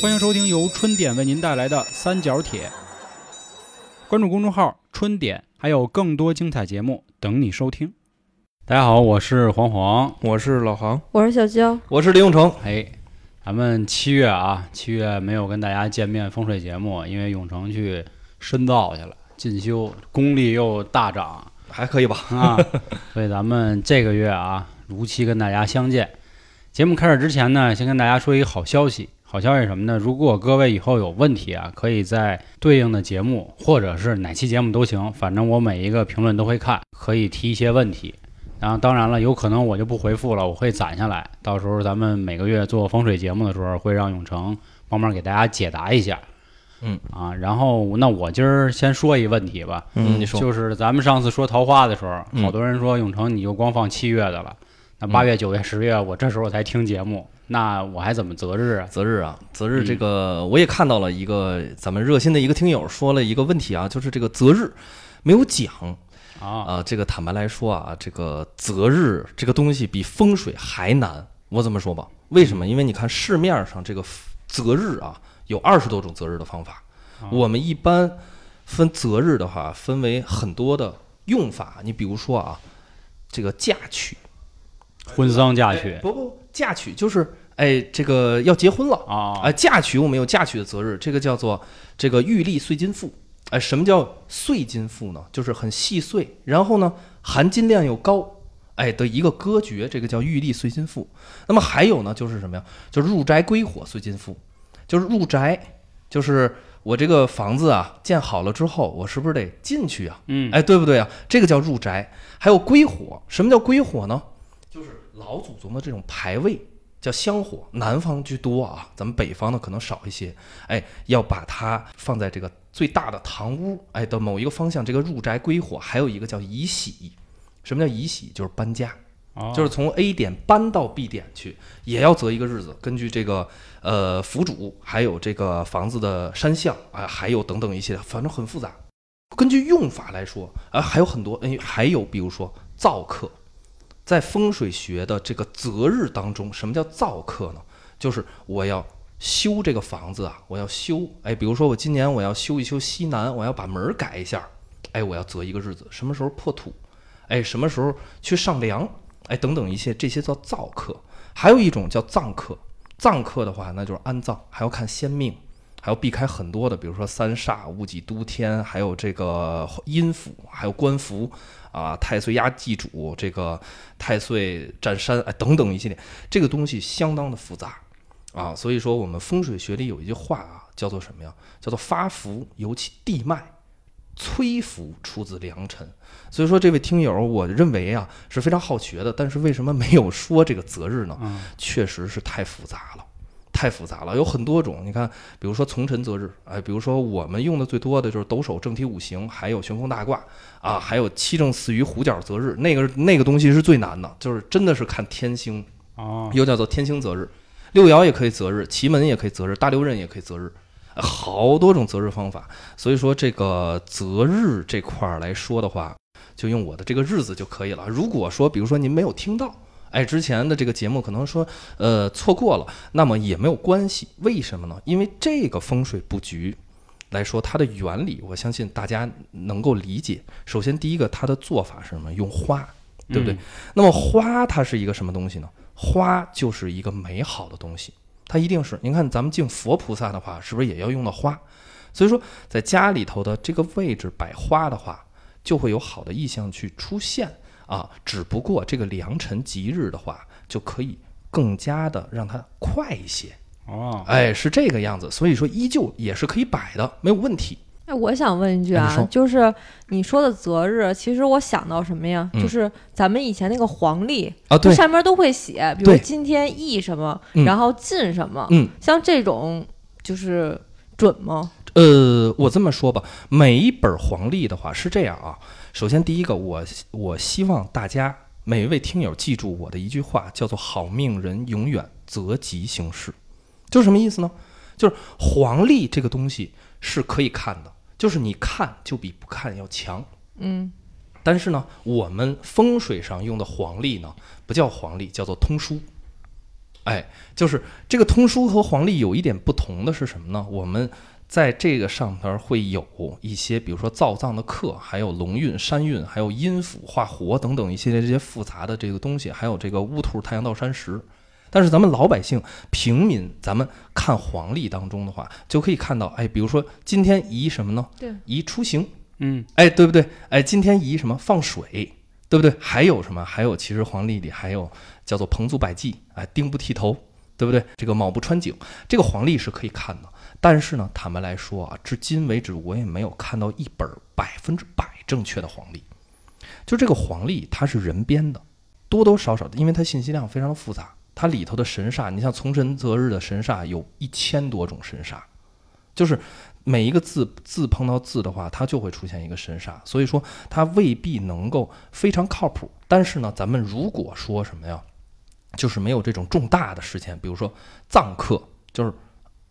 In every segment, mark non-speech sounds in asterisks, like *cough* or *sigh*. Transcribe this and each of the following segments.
欢迎收听由春点为您带来的三角铁。关注公众号“春点”，还有更多精彩节目等你收听。大家好，我是黄黄，我是老杭，我是小娇，我是李永成。哎，咱们七月啊，七月没有跟大家见面风水节目，因为永成去深造去了，进修，功力又大涨还可以吧？啊，所以咱们这个月啊，如期跟大家相见。节目开始之前呢，先跟大家说一个好消息。好消息是什么呢？如果各位以后有问题啊，可以在对应的节目或者是哪期节目都行，反正我每一个评论都会看，可以提一些问题。然后当然了，有可能我就不回复了，我会攒下来，到时候咱们每个月做风水节目的时候，会让永成帮忙给大家解答一下。嗯啊，然后那我今儿先说一个问题吧，嗯，你说就是咱们上次说桃花的时候，嗯好多人说永成你就光放七月的了，那八月、九月、十月，我这时候才听节目，那我还怎么择日啊？择日啊，择日嗯这个我也看到了一个咱们热心的一个听友说了一个问题啊，就是这个择日没有讲啊，啊。这个坦白来说啊，这个择日这个东西比风水还难。我这么说吧，为什么？因为你看市面上这个择日啊，有二十多种择日的方法。啊我们一般分择日的话，分为很多的用法。你比如说啊，这个嫁娶。婚丧嫁娶不不，嫁娶就是哎，这个要结婚了啊啊。嫁娶我们有嫁娶的责任，这个叫做这个玉立碎金赋。哎，什么叫碎金赋呢？就是很细碎，然后呢含金量又高，哎的一个歌诀，这个叫玉立碎金赋。那么还有呢，就是什么呀？就是入宅归火碎金赋，就是入宅，就是我这个房子啊建好了之后，我是不是得进去啊？嗯，哎，对不对啊？这个叫入宅。还有归火，什么叫归火呢？老祖宗的这种牌位叫香火，南方居多啊，咱们北方呢可能少一些。哎，要把它放在这个最大的堂屋，哎的某一个方向，这个入宅归火。还有一个叫移喜，什么叫移喜？就是搬家。就是从 A 点搬到 B 点去，也要择一个日子，根据这个呃府主，还有这个房子的山相啊、还有等等一些，反正很复杂。根据用法来说啊、还有很多，哎，还有比如说造客，在风水学的这个择日当中，什么叫造客呢？就是我要修这个房子啊，我要修，哎，比如说我今年我要修一修西南，我要把门改一下，哎，我要择一个日子，什么时候破土，哎，什么时候去上梁，哎，等等一些，这些叫造客。还有一种叫葬客，葬客的话，那就是安葬，还要看先命，还要避开很多的，比如说三煞、戊己都天，还有这个阴府，还有官符啊，太岁压祭主，这个太岁占山，哎，等等一系列，这个东西相当的复杂啊。所以说，我们风水学里有一句话啊，叫做什么呀？叫做发福由其地脉，催福出自良辰。所以说，这位听友，我认为啊是非常好学的，但是为什么没有说这个择日呢？嗯确实是太复杂了，太复杂了，有很多种。你看，比如说从辰择日，哎，比如说我们用的最多的就是斗手正体五行，还有玄风大卦啊，还有七正四余虎角择日，那个那个东西是最难的，就是真的是看天星，哦，又叫做天星择日，六爻也可以择日，奇门也可以择日，大六壬也可以择日。呃好多种择日方法，所以说这个择日这块儿来说的话，就用我的这个日子就可以了。如果说，比如说您没有听到，哎，之前的这个节目可能说呃错过了，那么也没有关系。为什么呢？因为这个风水布局来说，它的原理，我相信大家能够理解。首先，第一个，它的做法是什么？用花，对不对？嗯那么花它是一个什么东西呢？花就是一个美好的东西，它一定是。您看咱们敬佛菩萨的话，是不是也要用到花？所以说，在家里头的这个位置摆花的话，就会有好的意象去出现啊。只不过这个良辰吉日的话，就可以更加的让它快一些。哦，哎，是这个样子。所以说，依旧也是可以摆的，没有问题。哎，我想问一句啊就是你说的择日，其实我想到什么呀？嗯就是咱们以前那个黄历，啊，它对，上面都会写，比如今天易什么，嗯然后进什么，嗯，像这种就是准吗？呃，我这么说吧，每一本黄历的话是这样啊。首先，第一个，我我希望大家每一位听友记住我的一句话，叫做“好命人永远择吉行事”，就是什么意思呢？就是黄历这个东西是可以看的，就是你看就比不看要强。嗯，但是呢，我们风水上用的黄历呢，不叫黄历，叫做通书。哎，就是这个通书和黄历有一点不同的是什么呢？我们在这个上边会有一些，比如说造葬的课，还有龙运、山运，还有阴府化活等等一系列这些复杂的这个东西，还有这个乌兔、太阳道山石。但是咱们老百姓、平民，咱们看黄历当中的话，就可以看到，哎，比如说今天宜什么呢？对，宜出行。嗯，哎，对不对？哎，今天宜什么？放水，对不对？还有什么？还有，其实黄历里还有叫做彭祖百骥，哎，丁不剃头，对不对？这个卯不穿井，这个黄历是可以看的。但是呢，坦白来说啊，至今为止我也没有看到一本百分之百正确的黄历。就这个黄历，它是人编的，多多少少的，因为它信息量非常的复杂。它里头的神煞，你像从神择日的神煞有一千多种神煞，就是每一个字字碰到字的话，它就会出现一个神煞，所以说它未必能够非常靠谱。但是呢，咱们如果说什么呀，就是没有这种重大的事件，比如说葬客，就是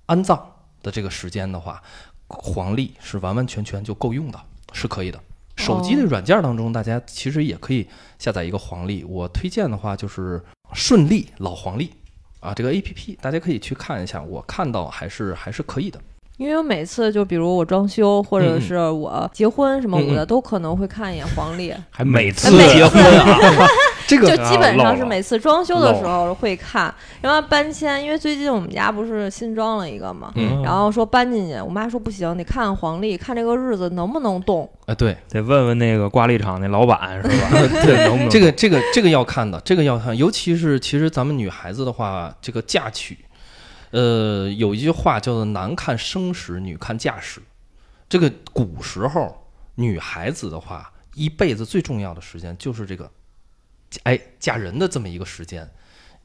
安葬的这个时间的话，黄历是完完全全就够用的，是可以的。手机的软件当中，大家其实也可以下载一个黄历。我推荐的话就是顺利老黄历啊，这个 A P P 大家可以去看一下。我看到还是还是可以的。因为我每次就比如我装修或者是我结婚什么嗯嗯的，都可能会看一眼黄历，还每次结婚啊，*laughs* 这个就基本上是每次装修的时候会看。然后搬迁，因为最近我们家不是新装了一个嘛，嗯然后说搬进去，我妈说不行，得看黄历，看这个日子能不能动。啊，对，得问问那个挂历厂那老板是吧？*laughs* 对能不能这个这个这个要看的，这个要看，尤其是其实咱们女孩子的话，这个嫁娶，呃，有一句话叫做“男看生时，女看嫁时”。这个古时候女孩子的话，一辈子最重要的时间就是这个，哎，嫁人的这么一个时间，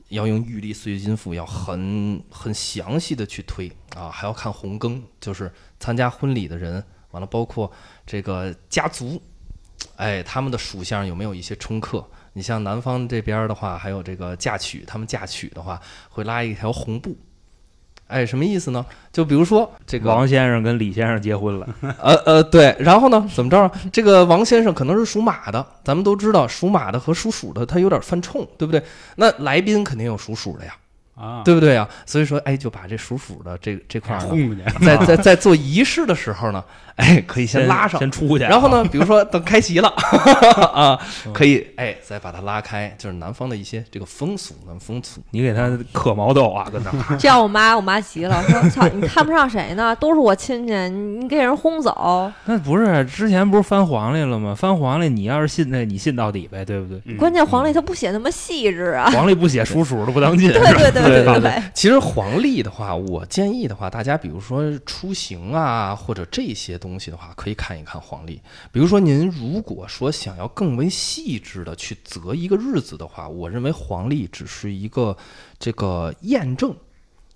要用玉历岁月金赋，要很很详细的去推啊，还要看红庚，就是参加婚礼的人，完了包括这个家族，哎，他们的属相有没有一些冲克？你像南方这边的话，还有这个嫁娶，他们嫁娶的话会拉一条红布，哎，什么意思呢？就比如说这个王先生跟李先生结婚了，*laughs* 呃呃，对，然后呢，怎么着？这个王先生可能是属马的，咱们都知道属马的和属鼠的他有点犯冲，对不对？那来宾肯定有属鼠的呀，啊，对不对啊？所以说，哎，就把这属鼠的这这块儿 *laughs* 在在在做仪式的时候呢，*laughs* 哎，可以先拉上，先出去，然后？呢，比如说等开席了 *laughs* 啊，可以哎再把它拉开，就是南方的一些这个风俗跟风俗。你给他嗑毛豆啊，跟那儿这样我妈我妈急了，说：“操，你看不上谁呢？都是我亲戚，你你给人轰走。那不是之前不是翻黄历了吗？翻黄历，你要是信那，你信到底呗，对不对？嗯关键黄历它不写那么细致啊。黄历不写属鼠的不当进，对对对对对对，*laughs* 其实黄历的话，我建议的话，大家比如说出行啊，或者这些东西的话，可以看一看黄历。比如说您如果说想要更为细致的去择一个日子的话，我认为黄历只是一个这个验证。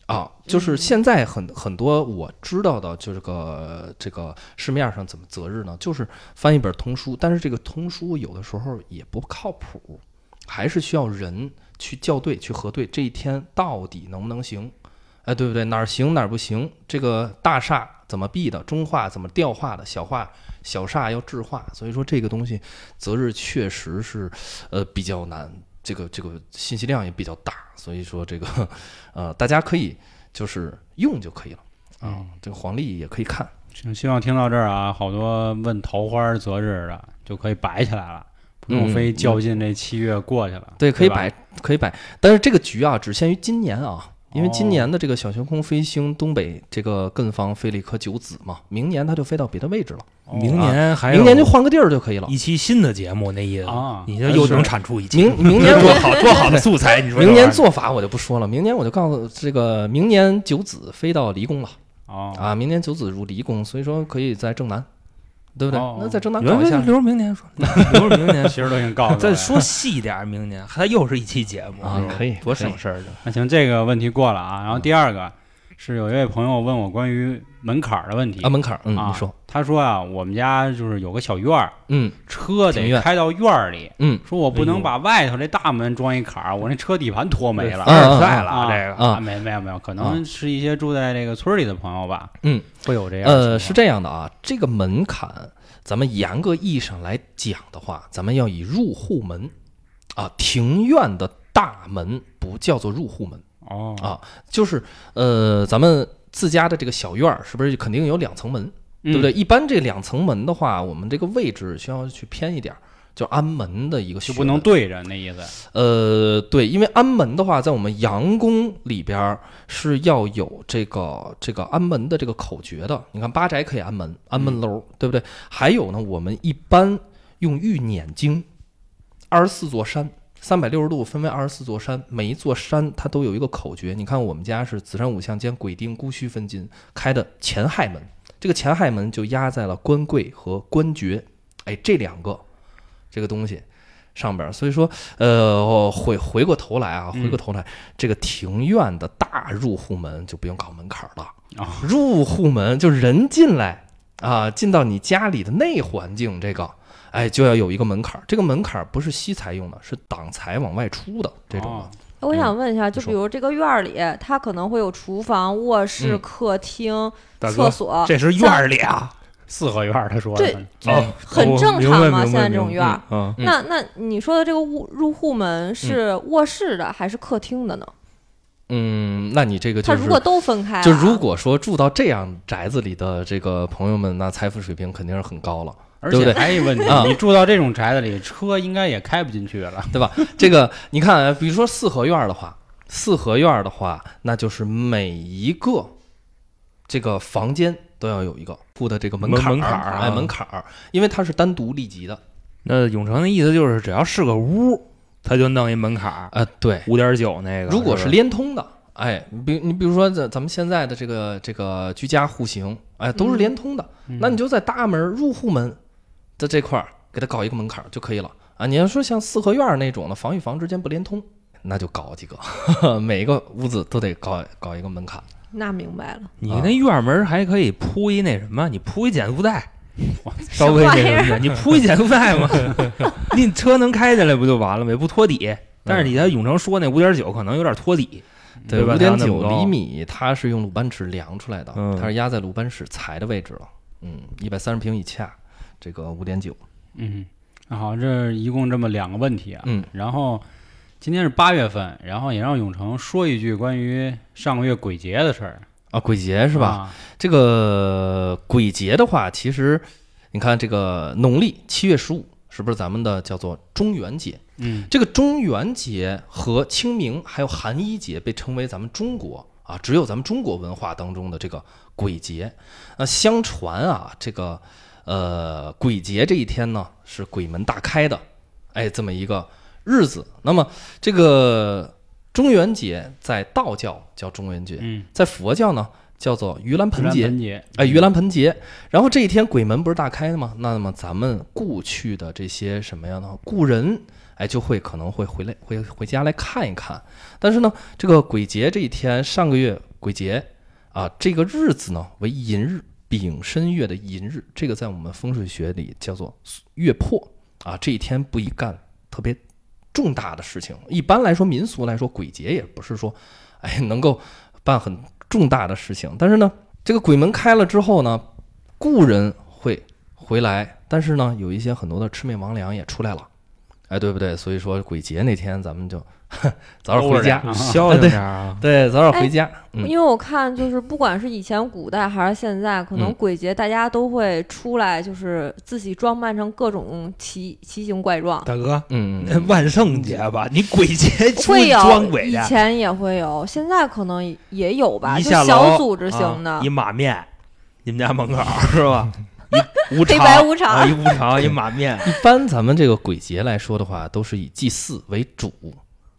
啊，就是现在很很多我知道的，就这个这个市面上怎么择日呢？就是翻一本通书，但是这个通书有的时候也不靠谱，还是需要人去校对、去核对这一天到底能不能行，哎，对不对？哪儿行哪儿不行？这个大厦怎么避的？中化怎么调化的？小化小煞要制化，所以说这个东西择日确实是呃比较难，这个这个信息量也比较大，所以说这个 *laughs* 呃大家可以就是用就可以了啊。这个黄历也可以看，希望听到这儿啊，好多问桃花择日的就可以摆起来了，不用嗯非较劲这七月过去了。对，可以摆，可以摆，但是这个局啊，只限于今年啊，因为今哦。年的这个小悬空飞星东北这个艮方飞了一颗九子嘛，明年它就飞到别的位置了，哦明年还明年就换个地儿就可以了。一期新的节目，那意思啊你这又能产出一期，明明年 *laughs* 多好多好的素材，你说明年做法我就不说了，明年我就告诉这个，明年九子飞到离宫了哦。啊，明年九子入离宫，所以说可以在正南，对不对哦？那再正当留搞一下着留着明年说，留着明年其实都已经告诉我了。再说细点，明年还又是一期节目啊可以多省事儿的。那行，这个问题过了啊。然后第二个是有一位朋友问我关于门槛儿的问题啊，门槛儿，嗯，啊你说，他说啊，我们家就是有个小院儿，嗯车得开到院儿里，嗯说我不能把外头这大门装一坎儿，我那车底盘拖没了。啊啊赛了啊这个啊没没有没有，可能是一些住在这个村里的朋友吧，嗯，会有这样。呃，是这样的啊，这个门槛，咱们严格意义上来讲的话，咱们要以入户门啊，庭院的大门不叫做入户门，哦啊就是呃，咱们自家的这个小院儿是不是肯定有两层门，对不对？？一般这两层门的话，我们这个位置需要去偏一点儿，就安门的一个就不能对着那意思。呃，对，因为安门的话，在我们阳宫里边儿是要有这个这个安门的这个口诀的。你看八宅可以安门，安门楼，对不对？还有呢，我们一般用玉辇经，二十四座山，三百六十度分为二十四座山，每一座山它都有一个口诀。你看我们家是子山五象兼鬼丁孤虚分金开的前亥门，这个前亥门就压在了官贵和官爵，哎，这两个这个东西上边儿。所以说，呃，回回过头来啊，嗯回过头来，这个庭院的大入户门就不用搞门槛儿了。啊入户门就人进来啊，进到你家里的内环境，这个哎就要有一个门槛儿。这个门槛儿不是吸财用的，是挡财往外出的这种的。哦我想问一下，就比如这个院儿里，它可能会有厨房、卧室、嗯客厅、厕所，这是院儿里啊，四合院儿，他说对的。这哦很正常嘛。现在这种院儿，那那你说的这个入入户门是卧室的还是客厅的呢？嗯，那你这个就是它如果都分开，就如果说住到这样宅子里的这个朋友们，那财富水平肯定是很高了，而且还有一个问题啊，你住到这种宅子里，车应该也开不进去了。对吧？*laughs* 这个你看啊，比如说四合院儿的话，四合院儿的话，那就是每一个这个房间都要有一个铺的这个门槛门门槛儿啊哎，门槛儿，因为它是单独立级的。那永成的意思就是，只要是个屋，他就弄一门槛儿，啊，对，五点九那个。如果是吧连通的，哎，比你比如说咱咱们现在的这个这个居家户型，哎，都是连通的，嗯那你就在大门入户门的这块儿给它搞一个门槛儿就可以了啊。你要说像四合院儿那种的，房与房之间不连通，那就搞几个，*laughs* 每个屋子都得搞搞一个门槛。那明白了，你那院门还可以铺一那什么，你铺一减速带，*laughs* 稍微那玩意儿什么，你铺一减速带嘛，*laughs* 你车能开进来不就完了吗？也不托底。但是你在永成说那五点九可能有点托底，对吧五点九厘米，它是用鲁班尺量出来的，嗯它是压在鲁班尺裁的位置了。嗯，一百三十平以下，这个五点九。嗯，那好，这一共这么两个问题啊。嗯，然后今天是八月份，然后也让永成说一句关于上个月鬼节的事儿，啊，鬼节是吧？啊？这个鬼节的话，其实你看这个农历七月十五，是不是咱们的叫做中元节？嗯这个中元节和清明还有寒衣节被称为咱们中国啊，只有咱们中国文化当中的这个鬼节。那相传啊，这个呃鬼节这一天呢是鬼门大开的，哎，这么一个日子。那么这个中元节在道教叫中元节，嗯，在佛教呢叫做盂兰盆节。哎，盂兰盆节，然后这一天鬼门不是大开的吗？那么咱们故去的这些什么样的故人，哎，就会可能会回来，会回家来看一看。但是呢，这个鬼节这一天，上个月鬼节啊，这个日子呢为寅日，丙申月的寅日，这个在我们风水学里叫做月破啊。这一天不宜干特别重大的事情。一般来说，民俗来说，鬼节也不是说，哎，能够办很重大的事情。但是呢，这个鬼门开了之后呢，故人会回来，但是呢，有一些很多的魑魅魍魉也出来了，哎，对不对？所以说鬼节那天咱们就 *laughs* 早点回家，啊 *laughs* 消停点儿啊。*laughs* 对，早点回家。嗯，因为我看就是不管是以前古代还是现在，可能嗯鬼节大家都会出来，就是自己装扮成各种奇奇形怪状。大哥，嗯，万圣节吧，你鬼节会有以装鬼以，前也会有，现在可能也有吧，就小组织型的啊。一马面，你们家门口是吧？一无黑常，白无常啊一无常，一马面。一般咱们这个鬼节来说的话，都是以祭祀为主。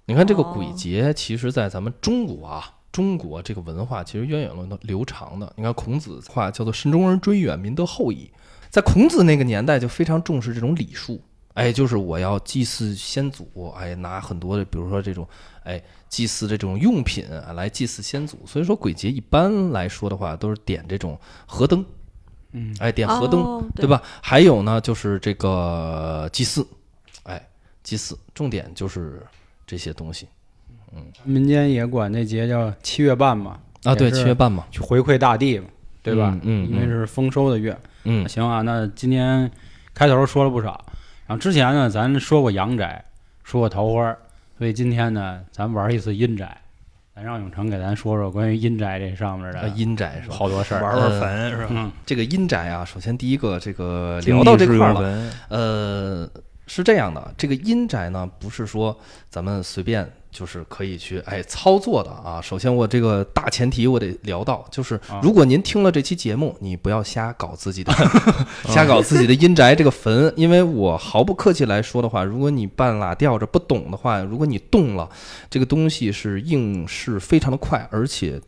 你看这个哦鬼节，其实在咱们中国啊，中国这个文化其实源远流流长的。你看孔子话叫做“慎终而追远，民得后矣”。在孔子那个年代就非常重视这种礼数，哎，就是我要祭祀先祖，哎，拿很多的，比如说这种，哎，祭祀这种用品啊来祭祀先祖。所以说鬼节一般来说的话，都是点这种河灯，嗯，哎，点河灯。哦、对？吧？还有呢，就是这个祭祀，哎，祭祀，重点就是这些东西嗯民间也管那节叫七月半嘛，啊。对，七月半嘛，去回馈大地嘛，对吧？嗯嗯因为是丰收的月。嗯行啊，那今天开头说了不少，然后之前呢，咱说过阳宅，说过桃花，所以今天呢，咱玩一次阴宅，咱让永成给咱说说关于阴宅这上面呃的阴宅是吧？好多事儿。玩玩坟是吧？嗯这个阴宅啊，首先第一个这个聊到这块儿，了，呃，是这样的，这个阴宅呢，不是说咱们随便就是可以去哎操作的啊。首先，我这个大前提我得聊到，就是啊如果您听了这期节目，你不要瞎搞自己的 *laughs* *laughs* 瞎搞自己的阴宅这个坟，因为我毫不客气来说的话，如果你半拉吊着不懂的话，如果你动了，这个东西是应是非常的快，而且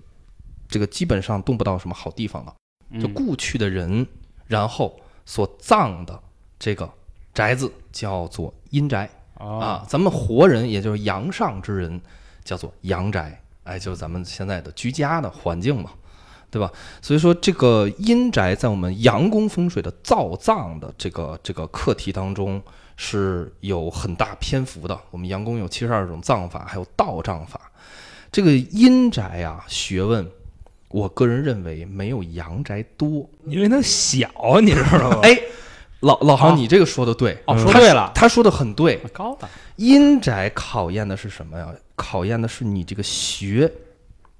这个基本上动不到什么好地方了。就嗯故去的人，然后所葬的这个宅子叫做阴宅哦啊。咱们活人，也就是阳上之人，叫做阳宅。哎，就是咱们现在的居家的环境嘛，对吧？所以说，这个阴宅在我们阳宫风水的造葬的这个这个课题当中是有很大篇幅的。我们阳宫有七十二种葬法，还有道葬法。这个阴宅啊，学问，我个人认为没有阳宅多。因为它小，你知道吗？*laughs* 哎，老老航，你这个说的对，哦，说对了，他说的很对。高了。阴宅考验的是什么呀？考验的是你这个学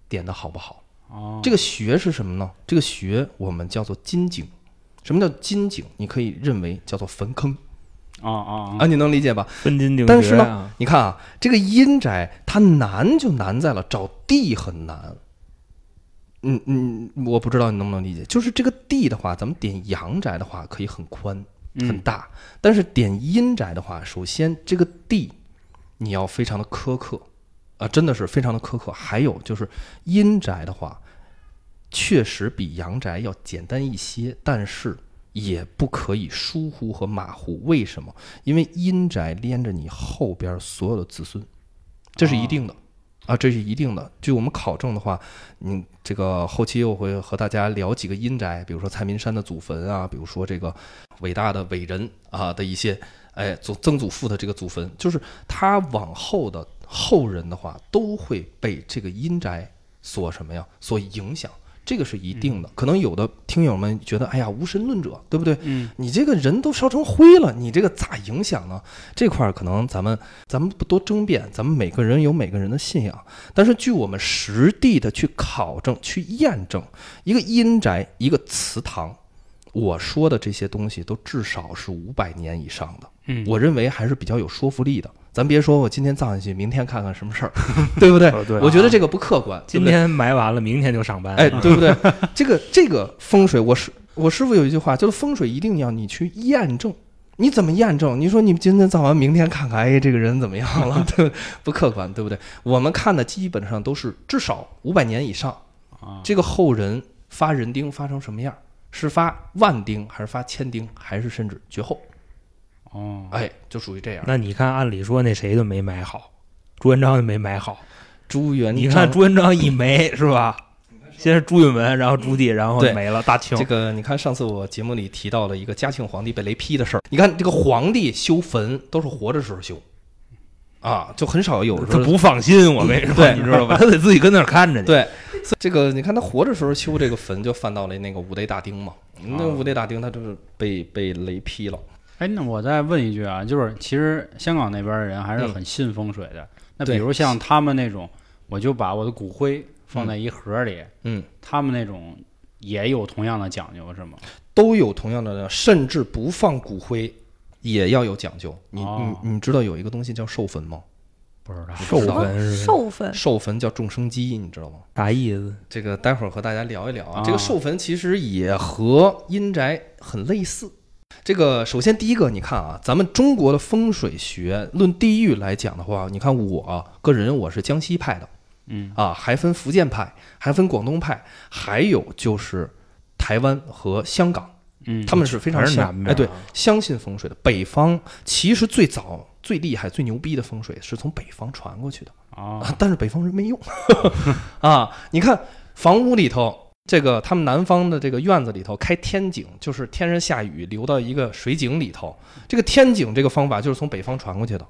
点的好不好。哦，这个学是什么呢？这个学我们叫做金井。什么叫金井？你可以认为叫做坟坑啊啊啊，你能理解吧？分金定但是呢你看啊，这个阴宅它难就难在了找地很难。嗯嗯，我不知道你能不能理解，就是这个地的话，咱们点阳宅的话可以很宽很嗯大，但是点阴宅的话，首先这个地你要非常的苛刻啊，真的是非常的苛刻。还有就是阴宅的话，确实比阳宅要简单一些，但是也不可以疏忽和马虎。为什么？因为阴宅连着你后边所有的子孙，这是一定的。啊，这是一定的。据我们考证的话，你这个后期又会和大家聊几个阴宅，比如说蔡明山的祖坟啊，比如说这个伟大的伟人啊的一些，哎，祖曾祖父的这个祖坟，就是他往后的后人的话，都会被这个阴宅所什么呀，所影响。这个是一定的。可能有的听友们觉得，哎呀，无神论者，对不对？嗯你这个人都烧成灰了，你这个咋影响呢？这块儿可能咱们咱们不多争辩，咱们每个人有每个人的信仰。但是据我们实地的去考证、去验证，一个阴宅、一个祠堂，我说的这些东西都至少是五百年以上的，嗯，我认为还是比较有说服力的。咱别说我今天葬下去，明天看看什么事儿，对不对？*laughs* 哦对啊我觉得这个不客观。今天埋完了，明天就上班。哎，对不对？*laughs* 这个这个风水，我师我师傅有一句话，就是风水一定要你去验证。你怎么验证？你说你今天葬完，明天看看，哎，这个人怎么样了？*laughs* 对不对？不客观，对不对？我们看的基本上都是至少五百年以上，啊，这个后人发人丁发成什么样？是发万丁，还是发千丁，还是甚至绝后？哦，哎，就属于这样。那你看，按理说那谁都没埋好，朱元璋也没埋好。朱元，你看朱元璋一没是吧？先是朱允炆，然后朱棣，然后没了大清这。个，你看上次我节目里提到了一个嘉庆皇帝被雷劈的事儿。你看这个皇帝修坟都是活着时候修，啊，就很少有说他不放心，我跟你说，对你知道吧？*laughs* 他得自己跟那儿看着去。对，这个你看他活着时候修这个坟，就犯到了那个五雷大丁嘛。那五雷大丁他就是被被雷劈了。哎，那我再问一句啊，就是其实香港那边的人还是很信风水的。那比如像他们那种，我就把我的骨灰放在一盒里，嗯，他们那种也有同样的讲究是吗？都有同样的，甚至不放骨灰也要有讲究。你、哦你你知道有一个东西叫寿坟吗？不知道。寿坟是吧寿坟寿坟叫众生机，你知道吗？啥意思？这个待会儿和大家聊一聊啊。啊这个寿坟其实也和阴宅很类似。这个首先第一个，你看啊，咱们中国的风水学论地域来讲的话，你看我个人我是江西派的嗯啊，还分福建派，还分广东派，还有就是台湾和香港，嗯，他们是非常全是相哎对相信风水的。北方其实最早最厉害、最牛逼的风水是从北方传过去的。啊啊，但是北方人没用 *laughs* 啊！你看房屋里头，这个他们南方的这个院子里头开天井，就是天上下雨流到一个水井里头。这个天井这个方法就是从北方传过去的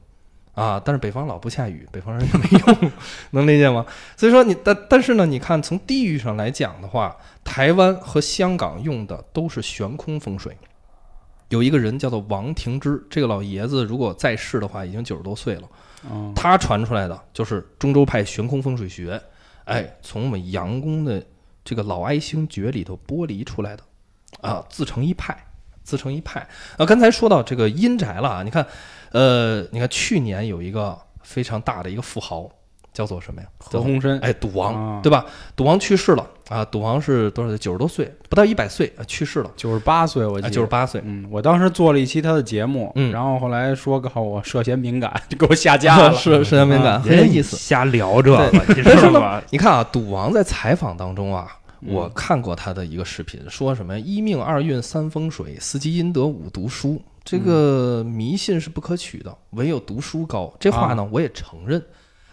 啊，但是北方老不下雨，北方人也没用，*laughs* 能理解吗？所以说你但但是呢，你看从地域上来讲的话，台湾和香港用的都是悬空风水。有一个人叫做王廷之，这个老爷子如果在世的话，已经九十多岁了。哦他传出来的就是中州派悬空风水学哎，从我们杨公的这个老哀星诀里头剥离出来的，啊，自成一派，自成一派。啊，刚才说到这个阴宅了啊，你看，呃，你看去年有一个非常大的一个富豪，叫做什么呀？何鸿燊，哎，赌王，啊对吧？赌王去世了啊，赌王是多少岁？九十多岁，不到一百岁啊，去世了，九十八岁，我记啊，得九十。八岁。嗯，我当时做了一期他的节目，嗯然后后来说告我涉嫌敏感，就 *laughs* 给我下架了。*laughs* 是是敏感，啊很有意思。瞎聊这个，你但是呢知道吧？*laughs* 你看啊，赌王在采访当中啊，嗯我看过他的一个视频，说什么一命二运三风水，四积阴德五读书，这个迷信是不可取的，唯有读书高。这话呢，我也承认。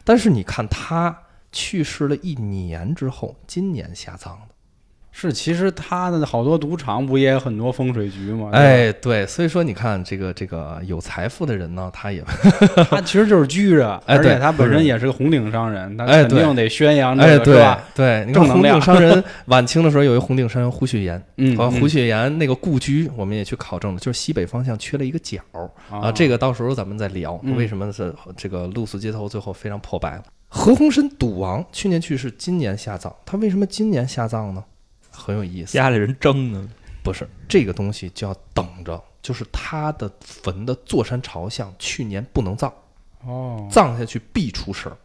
但是你看他去世了一年之后，今年下葬的。是，其实他的好多赌场不也有很多风水局吗？哎，对，所以说你看这个这个有财富的人呢，他也 *laughs* 他其实就是居着，哎对而且他本身也是个红顶商人，他哎对肯定得宣扬这哎，个，是对吧？对，你看红正能量顶商人 *laughs* 晚清的时候有一红顶商人胡雪岩，嗯，胡雪岩那个故居我们也去考证了，就是西北方向缺了一个角啊，啊，这个到时候咱们再聊，嗯为什么是这个露宿街头最后非常破败了。何鸿燊赌王去年去世，今年下葬，他为什么今年下葬呢？很有意思，家里人争呢，不是这个东西就要等着，就是他的坟的坐山朝向，去年不能葬，哦，葬下去必出事儿，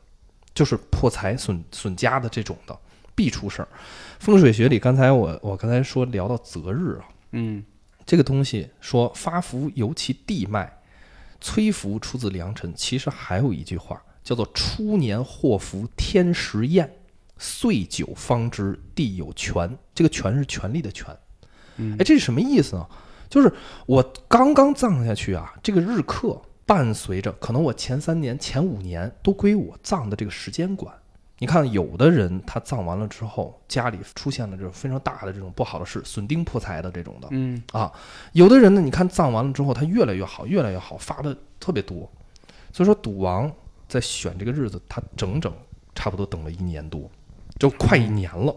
就是破财损损家的这种的，必出事儿。风水学里，刚才我我刚才说聊到择日啊，嗯。这个东西说发福由其地脉，催福出自良辰。其实还有一句话叫做“初年祸福天时验，岁久方知地有权”。这个“权”是权力的“权”。嗯哎，这是什么意思呢？就是我刚刚葬下去啊，这个日课伴随着可能我前三年、前五年都归我葬的这个时间管。你看，有的人他葬完了之后，家里出现了这种非常大的这种不好的事，损丁破财的这种的。嗯啊，有的人呢，你看葬完了之后，他越来越好，越来越好，发的特别多。所以说，赌王在选这个日子，他整整差不多等了一年多，就快一年了，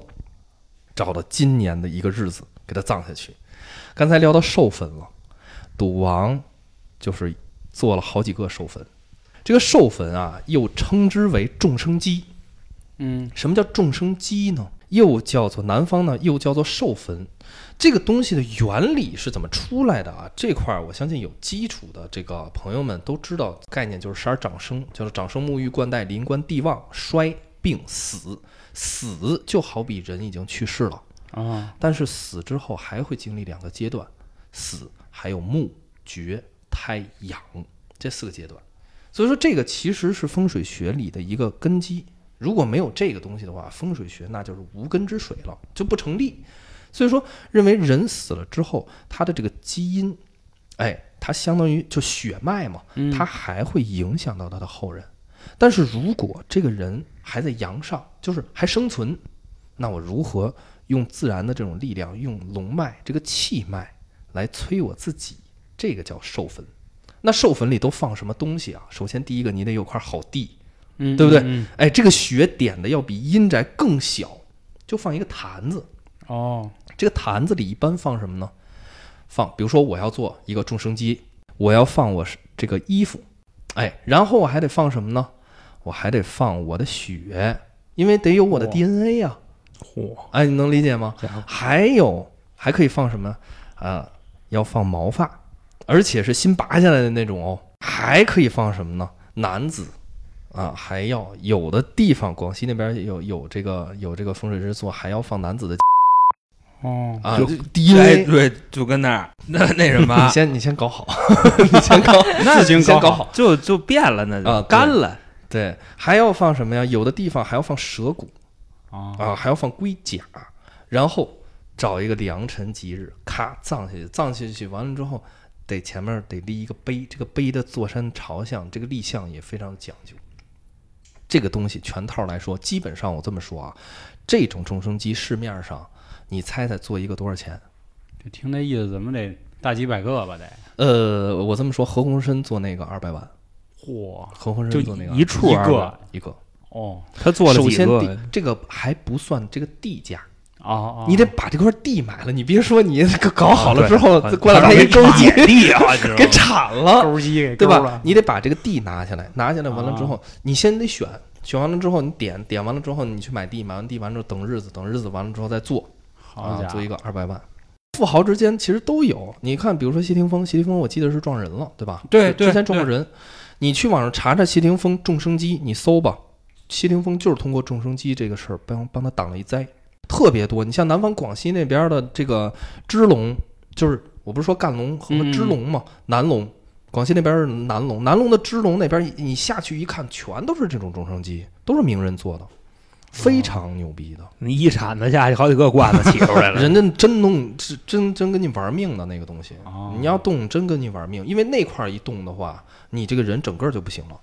找到今年的一个日子给他葬下去。刚才聊到授坟了，赌王就是做了好几个授坟。这个授坟啊，又称之为众生基。嗯什么叫众生基呢？又叫做南方呢，又叫做授坟。这个东西的原理是怎么出来的啊？这块儿我相信有基础的这个朋友们都知道，概念就是十二长生，叫做长生、沐浴、冠带、临官、地旺、衰、病、死。死就好比人已经去世了，啊但是死之后还会经历两个阶段，死还有木、绝、胎、养这四个阶段。所以说，这个其实是风水学里的一个根基。如果没有这个东西的话，风水学那就是无根之水了，就不成立。所以说，认为人死了之后，他的这个基因，哎，它相当于就血脉嘛，嗯它还会影响到他的后人。但是如果这个人还在阳上，就是还生存，那我如何用自然的这种力量，用龙脉这个气脉来催我自己？这个叫授粉。那授粉里都放什么东西啊？首先第一个，你得有块好地，嗯，对不对嗯哎，这个血点的要比阴宅更小，就放一个坛子。哦，这个坛子里一般放什么呢？放，比如说我要做一个众生机，我要放我这个衣服，哎，然后我还得放什么呢？我还得放我的血，因为得有我的 DNA 呀、嚯，哎，你能理解吗？还有还可以放什么啊？要放毛发，而且是新拔下来的那种哦。还可以放什么呢？男子啊，还要有的地方，广西那边有有这个有这个风水师做，还要放男子的哦，啊就就哎，DNA。对，就跟那儿 *laughs* 那那什么你，先你先搞好，*laughs* 你先搞，*laughs* 那事情先搞搞好好。就就变了，那就啊干了。对，还要放什么呀？有的地方还要放蛇骨啊啊，还要放龟甲，然后找一个良辰吉日，咔葬下去，葬下去完了之后，得前面得立一个碑，这个碑的坐山朝向，这个立向也非常讲究。这个东西全套来说，基本上我这么说啊，这种众生机市面上，你猜猜做一个多少钱？就听那意思，怎么得大几百个吧？得，呃，我这么说，何鸿燊做那个二百万，嚯，合伙人就做那个一处一个一个。哦他做了几首先地个？这个还不算这个地价，啊啊，你得把这块地买了，你别说你这个搞好了之后，过两天一勾机买地啊，*laughs* 给铲了，对吧？你得把这个地拿下来，拿下来完了之后，你先得选选完了之后你点，点完了之后你去买地，买完地完之后等日子，等日子完了之后再做，啊，好做一个二百万。富豪之间其实都有，你看，比如说谢霆锋，谢霆锋我记得是撞人了，对吧？对之之前对撞过人，你去网上查查谢霆锋众生机，你搜吧，谢霆锋就是通过众生机这个事儿帮帮他挡了一灾，特别多。你像南方广西那边的这个支龙，就是我不是说赣龙和嗯支龙嘛，南龙，广西那边是南龙，南龙的支龙那边你下去一看，全都是这种众生机，都是名人做的，非常牛逼的。你一铲子下去，好几个罐子起出来了。*laughs* 人家真弄是真真跟你玩命的那个东西，哦你要动真跟你玩命，因为那块儿一动的话，你这个人整个就不行了，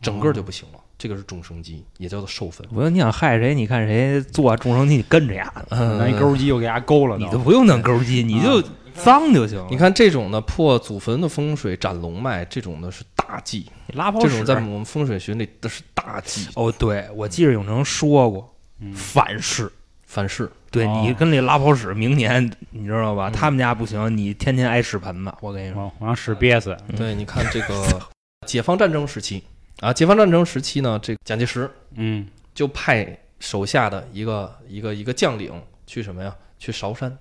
整个就不行了。这个是众生机，也叫做授粉。我说你想害谁？你看谁做众生机，你跟着呀，拿一钩机又给它勾了，你都不用弄钩机，你就脏就行了。你看这种的破祖坟的风水、斩龙脉，这种的是大忌。你拉泡屎这种在我们风水学里都是大忌，哦，对，我记着永成说过嗯反噬。反噬。对哦你跟那拉泡屎，明年你知道吧？嗯他们家不行，你天天挨屎盆子。我跟你说，我我让屎憋死，嗯对，你看这个解放战争时期啊，解放战争时期呢，这个蒋介石嗯就派手下的一个一个一个将领去什么呀？去韶山，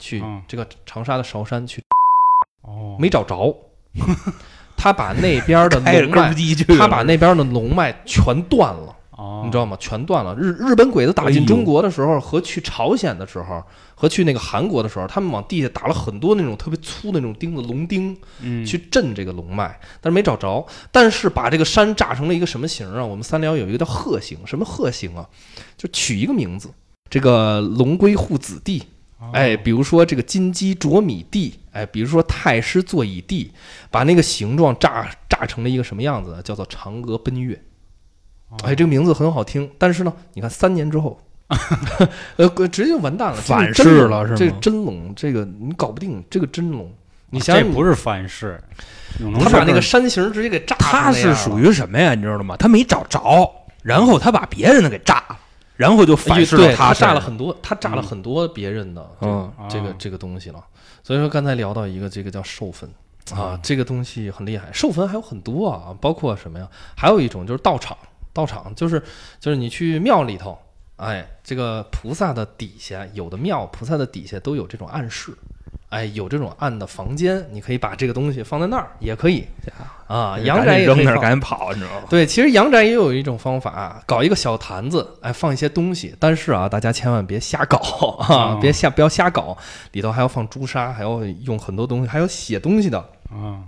去嗯这个长沙的韶山去，哦，没找着。*laughs* 他把那边的 *laughs* 龙脉，他把那边的龙脉全断了。哦，你知道吗？全断了。日日本鬼子打进中国的时候，和去朝鲜的时候，和去那个韩国的时候，他们往地下打了很多那种特别粗的那种钉子，龙钉，嗯去震这个龙脉，但是没找着。但是把这个山炸成了一个什么形啊？我们三辽有一个叫鹤形，什么鹤形啊？就取一个名字，这个龙龟护子地。哦哎，比如说这个金鸡啄米地，哎，比如说太师坐椅地，把那个形状炸炸成了一个什么样子？叫做嫦娥奔月。哦哎，这个名字很好听，但是呢，你看三年之后，*laughs* 呃，直接就完蛋了，反噬了是吗这个真龙，这个你搞不定，这个真龙，你想想，这不是反噬，他把那个山形直接给炸了他是属于什么呀？你知道吗？他没找着，然后他把别人的给炸了，然后就哎反噬了他炸了很多，他炸了很多别人的这个嗯啊这个这个东西了。所以说刚才聊到一个这个叫授粉啊嗯，这个东西很厉害。授粉还有很多啊，包括什么呀？还有一种就是道场，道场就是就是你去庙里头，哎，这个菩萨的底下有的庙菩萨的底下都有这种暗室。哎，有这种暗的房间，你可以把这个东西放在那儿，也可以啊。阳宅也可扔那儿以赶紧跑，你知道吗？对，其实阳宅也有一种方法，搞一个小坛子，哎，放一些东西。但是啊，大家千万别瞎搞啊，哦别瞎不要瞎搞，里头还要放朱砂，还要用很多东西，还有写东西的啊，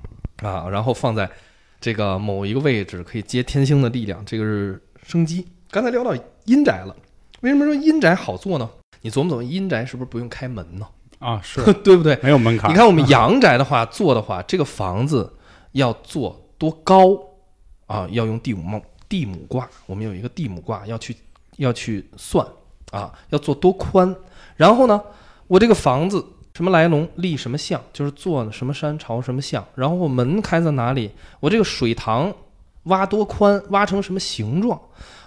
啊，然后放在这个某一个位置，可以接天星的力量，这个是生机。刚才聊到阴宅了，为什么说阴宅好做呢？你琢磨琢磨，阴宅是不是不用开门呢？啊 *laughs* 是对不对？没有门槛，你看我们阳宅的话，做的话，这个房子要做多高啊？要用地母梦地母卦，我们有一个地母卦要去要去算啊，要做多宽。然后呢，我这个房子什么来龙，立什么相，就是坐什么山朝什么向。然后我门开在哪里，我这个水塘挖多宽，挖成什么形状。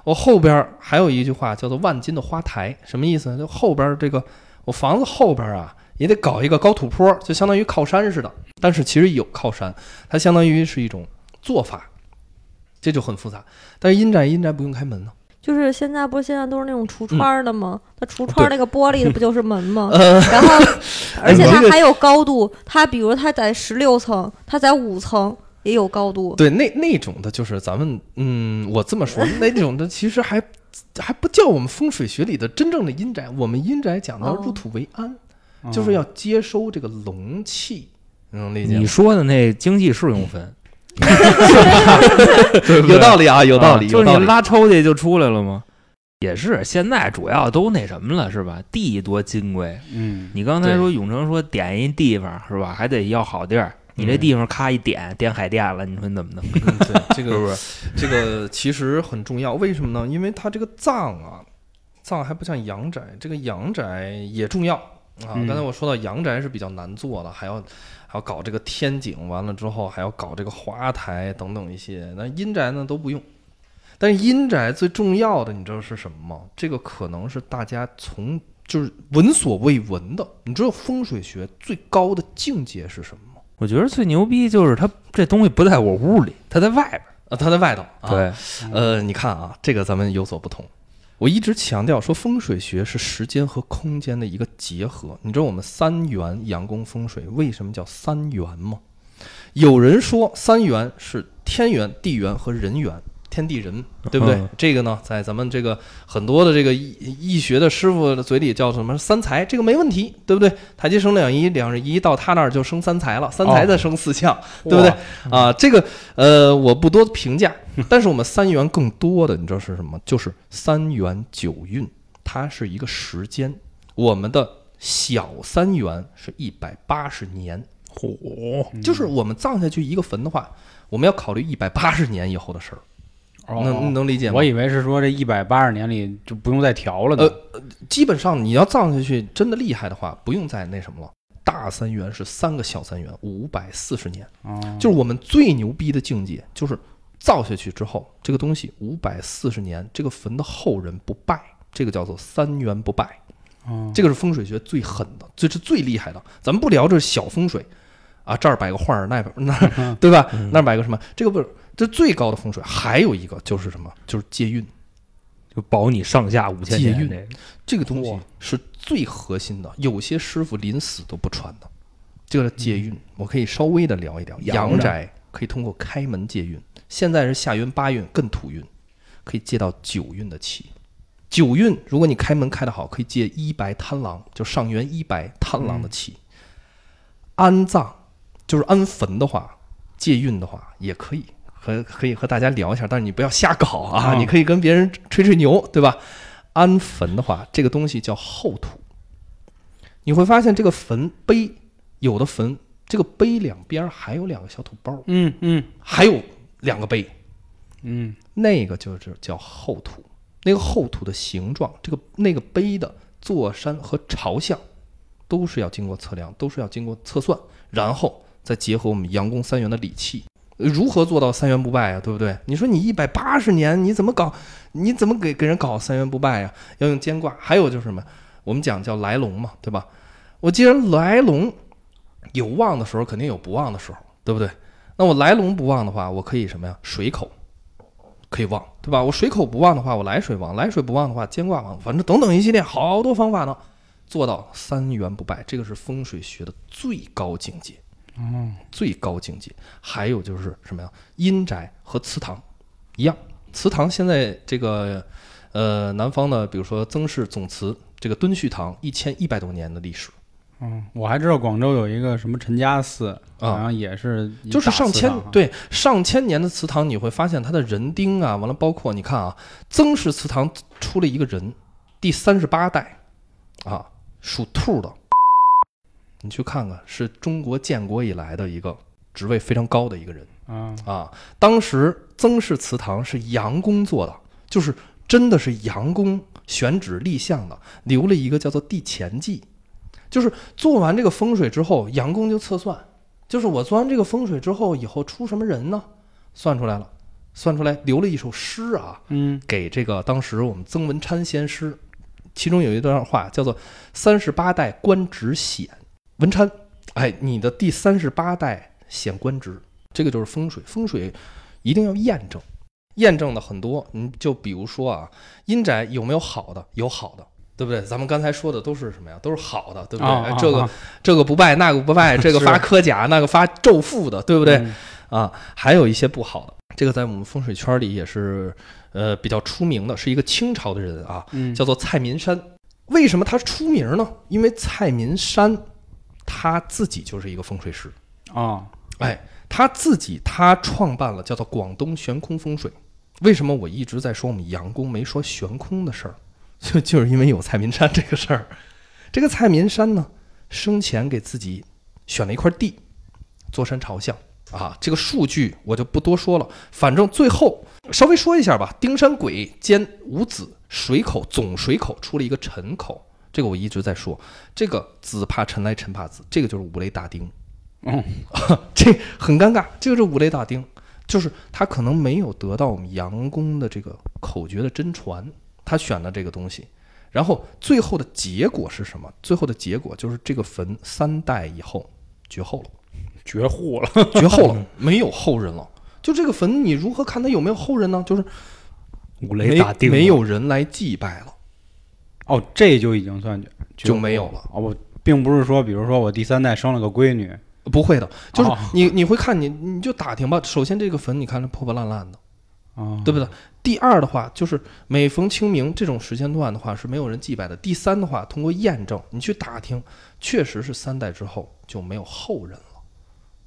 我后边儿还有一句话叫做“万金的花台”，什么意思呢？就后边儿这个我房子后边儿啊，也得搞一个高土坡，就相当于靠山似的。但是其实有靠山，它相当于是一种做法，这就很复杂。但是阴宅阴宅不用开门呢，就是现在不是现在都是那种橱窗的吗？它橱窗那个玻璃的不就是门吗？*laughs* 呃，然后，*laughs* 而且它还有高度，它比如它在十六层，它在五层也有高度。对，那那种的就是咱们，嗯，我这么说，那种的其实还还不叫我们风水学里的真正的阴宅。我们阴宅讲的哦入土为安，嗯就是要接收这个龙气，你能理解你？说的那经济适用分，*laughs* 有道理啊，有道理，啊就是你。拉抽屉就出来了吗？也是，现在主要都那什么了，是吧？地多金贵。嗯你刚才说永成说点一地方是吧，还得要好地儿。你这嗯地方咔一点点海淀了，你说你怎么弄？嗯，对，*laughs* 这个是不是？这个其实很重要，为什么呢？因为它这个藏啊，藏还不像阳宅，这个阳宅也重要啊。嗯刚才我说到阳宅是比较难做的，还要还要搞这个天井，完了之后还要搞这个花台等等一些。那阴宅呢都不用，但是阴宅最重要的，你知道是什么吗？这个可能是大家从就是闻所未闻的。你知道风水学最高的境界是什么吗？我觉得最牛逼就是它这东西不在我屋里，它在外边儿。啊，它在外头。啊、对，呃，你看啊，这个咱们有所不同。我一直强调说，风水学是时间和空间的一个结合。你知道我们三元阳宫风水为什么叫三元吗？有人说三元是天元、地元和人元，天地人，对不对？嗯这个呢，在咱们这个很多的这个易易学的师傅的嘴里叫什么三才，这个没问题，对不对？太极生两仪，两仪到他那儿就生三才了，三才再生四象，对不对？啊，这个呃，我不多评价，*laughs* 但是我们三元更多的，你知道是什么？就是三元九运，它是一个时间。我们的小三元是一百八十年，嚯，就是我们葬下去一个坟的话，我们要考虑一百八十年以后的事儿，哦能能理解吗？我以为是说这一百八十年里就不用再调了呢。呃基本上你要葬下去真的厉害的话，不用再那什么了。大三元是三个小三元，五百四十年。哦，就是我们最牛逼的境界，就是造下去之后，这个东西五百四十年，这个坟的后人不败，这个叫做三元不败。哦这个是风水学最狠的，这是最厉害的。咱们不聊这小风水啊，这儿摆个画儿，那边那儿 *laughs* 对吧？那儿摆个什么？这个不是，这最高的风水。还有一个就是什么？就是借运。就保你上下五千年。这个这个东西哇是最核心的，有些师傅临死都不传的。这个借运，我可以稍微的聊一聊。阳阳宅可以通过开门借运，现在是下元八运更土运，可以借到九运的气。九运，如果你开门开得好，可以借一白贪狼，就上元一白贪狼的气。安葬就是安坟的话，借运的话也可以，和可以和大家聊一下，但是你不要瞎搞啊，啊你可以跟别人吹吹牛，对吧？安坟的话，这个东西叫后土，你会发现这个坟碑，有的坟这个碑两边还有两个小土包，嗯嗯。还有两个碑，嗯。那个就是叫后土。那个后土的形状，这个那个碑的坐山和朝向，都是要经过测量，都是要经过测算，然后再结合我们阳宫三元的理气，呃如何做到三元不败啊？对不对？你说你一百八十年，你怎么搞？你怎么给给人搞三元不败呀、要用兼挂，还有就是什么？我们讲叫来龙嘛，对吧？我既然来龙有旺的时候，肯定有不旺的时候，对不对？那我来龙不旺的话，我可以什么呀？水口可以旺，对吧？我水口不旺的话，我来水旺；来水不旺的话，兼挂旺。反正等等一系列好多方法呢，做到三元不败，这个是风水学的最高境界。哦，最高境界。还有就是什么呀？阴宅和祠堂一样，祠堂现在这个呃南方的，比如说曾氏总祠，这个敦叙堂一千一百多年的历史，嗯，我还知道广州有一个什么陈家寺，啊好像也是一就是上千对上千年的祠堂，你会发现它的人丁啊，完了包括你看啊，曾氏祠堂出了一个人，第三十八代啊，属兔的，你去看看，是中国建国以来的一个职位非常高的一个人。啊，啊，当时曾氏祠堂是杨公做的，就是真的是杨公选址立项的，留了一个叫做地前记，就是做完这个风水之后，杨公就测算，就是我做完这个风水之后，以后出什么人呢？算出来了，算出来留了一首诗啊，嗯给这个当时我们曾文昌先师，其中有一段话叫做“三十八代官职显”，文昌，哎，你的第三十八代显官职，这个就是风水，风水一定要验证，验证的很多，你就比如说啊，阴宅有没有好的？有好的。对不对？咱们刚才说的都是什么呀？都是好的，对不对？这个啊这个不败，那个不败，*laughs* 这个发科甲，那个发咒腹的，对不对？嗯啊，还有一些不好的，这个在我们风水圈里也是呃比较出名的，是一个清朝的人啊，嗯，叫做蔡民山。为什么他出名呢？因为蔡民山他自己就是一个风水师，啊，哎，他自己他创办了叫做广东悬空风水。为什么我一直在说我们阳宫没说悬空的事儿？*laughs* 就就是因为有蔡明山这个事儿。*laughs* 这个蔡明山呢，生前给自己选了一块地，坐山朝向啊。这个数据我就不多说了，反正最后稍微说一下吧。丁山鬼兼五子，水口总水口出了一个辰口，这个我一直在说。这个子怕臣来臣怕子，这个就是五雷打丁。嗯，*laughs* 这很尴尬，这个是五雷打丁，就是他可能没有得到我们杨公的这个口诀的真传，他选的这个东西，然后最后的结果是什么？最后的结果就是这个坟三代以后绝后了，*laughs* 绝户了，绝后了，没有后人了。就这个坟，你如何看它有没有后人呢？就是五雷没打定没有人来祭拜了，哦，这就已经算就没有了。哦，我并不是说，比如说我第三代生了个闺女，不会的，就是哦你你会看你你就打听吧。首先这个坟你看着破破烂烂的，啊，对不对？第二的话，就是每逢清明这种时间段的话是没有人祭拜的。第三的话，通过验证，你去打听，确实是三代之后就没有后人了，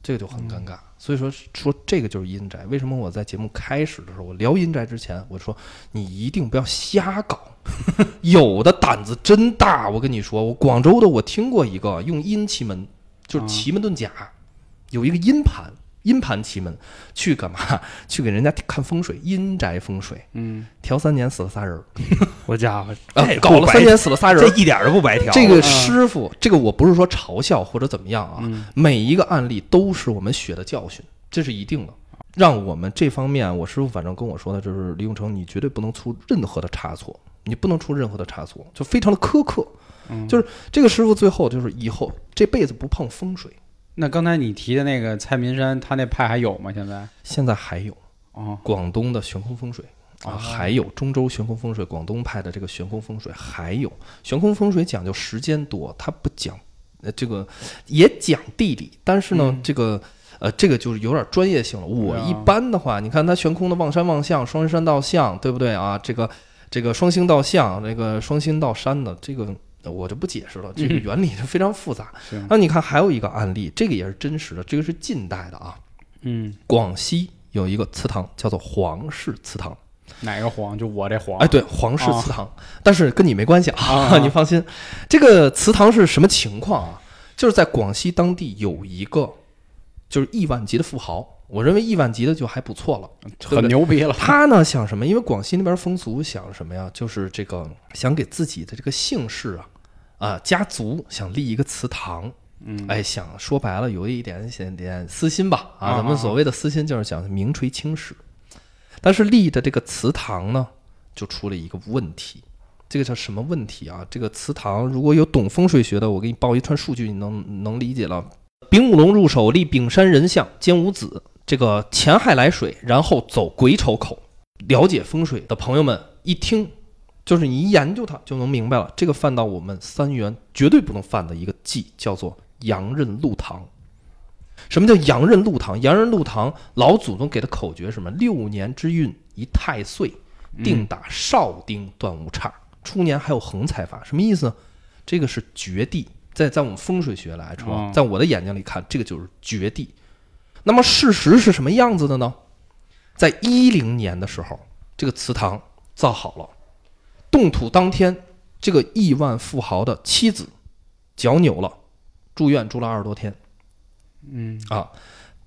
这个就很尴尬。所以说说这个就是阴宅。为什么我在节目开始的时候，我聊阴宅之前，我说你一定不要瞎搞，*laughs* 有的胆子真大。我跟你说，我广州的我听过一个用阴奇门，就是啊奇门遁甲，有一个阴盘。阴盘奇门去干嘛？*laughs* 去给人家看风水，阴宅风水。嗯，调三年死了仨人儿，*laughs* 我家伙，搞了三年死了仨人儿。这一点儿都不白调。这个师傅，这个我不是说嘲笑或者怎么样啊，嗯每一个案例都是我们血的教训，这是一定的。让我们这方面，我师傅反正跟我说的就是李永成，你绝对不能出任何的差错，你不能出任何的差错，就非常的苛刻。嗯就是这个师傅最后就是以后这辈子不碰风水，那刚才你提的那个蔡明山，他那派还有吗？现在？现在还有哦，广东的悬空风水啊，哦还有中州悬空风水，广东派的这个悬空风水，还有悬空风水讲究时间多，它不讲呃这个也讲地理，但是呢，嗯这个呃这个就是有点专业性了。我啊一般的话，你看它悬空的望山望向、双山道向，对不对啊？这个这个双星到象，这个双星到山的这个。呃我就不解释了，这个嗯原理是非常复杂。行，那你看还有一个案例，这个也是真实的，这个是近代的啊。嗯，广西有一个祠堂叫做黄氏祠堂，哪个黄？就我这黄。哎，对，皇室啊祠堂，但是跟你没关系啊，啊 *laughs* 你放心。这个祠堂是什么情况啊？就是在广西当地有一个就是亿万级的富豪，我认为亿万级的就还不错了。很牛逼了。他呢想什么？因为广西那边风俗想什么呀？就是这个想给自己的这个姓氏啊啊家族想立一个祠堂。嗯，哎，想说白了有一点点点私心吧啊啊，咱们所谓的私心就是想名垂青史，但是立的这个祠堂呢，就出了一个问题，这个叫什么问题啊？这个祠堂如果有懂风水学的，我给你报一串数据，你能能理解了。丙午龙入手，立丙山人像，兼五子，这个前亥来水，然后走癸丑口。了解风水的朋友们一听，就是你一研究它就能明白了。这个犯到我们三元绝对不能犯的一个忌，叫做阳刃禄堂。什么叫阳刃禄堂？阳刃禄堂，老祖宗给的口诀是什么？六年之运一太岁，定打少丁断无差。初年还有横财法，什么意思呢？这个是绝地，在在我们风水学来说，哦在我的眼睛里看，这个就是绝地。那么事实是什么样子的呢？在一零年的时候，这个祠堂造好了，动土当天，这个亿万富豪的妻子脚扭了，住院住了二十多天。嗯，啊，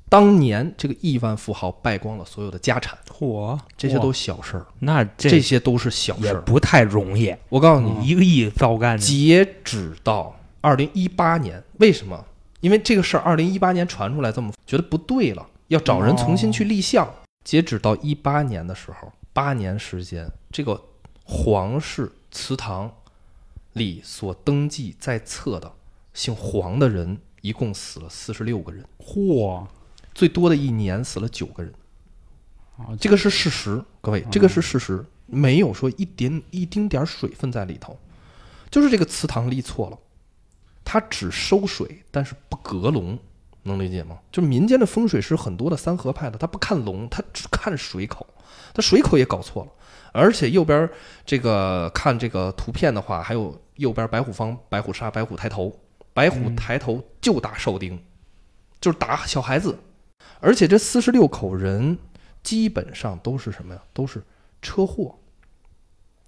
当年这个亿万富豪败光了所有的家产，嚯，这些都小事儿，那这这些都是小事儿。也不太容易。我告诉你，一个亿糟干净，截止到二零一八年，为什么？因为这个事儿，二零一八年传出来，这么觉得不对了，要找人重新去立项。截止到一八年的时候，八年时间，这个皇室祠堂里所登记在册的姓黄的人，一共死了四十六个人，嚯，最多的一年死了九个人。啊这个是事实，各位，这个是事实，没有说一点一丁点儿水分在里头，就是这个祠堂立错了，它只收水，但是不隔龙，能理解吗？就是民间的风水师很多的三合派的，他不看龙，他只看水口，他水口也搞错了，而且右边这个看这个图片的话，还有右边白虎方、白虎杀、白虎抬头，白虎抬头就打少丁，就是打小孩子，而且这四十六口人。基本上都是什么呀？都是车祸，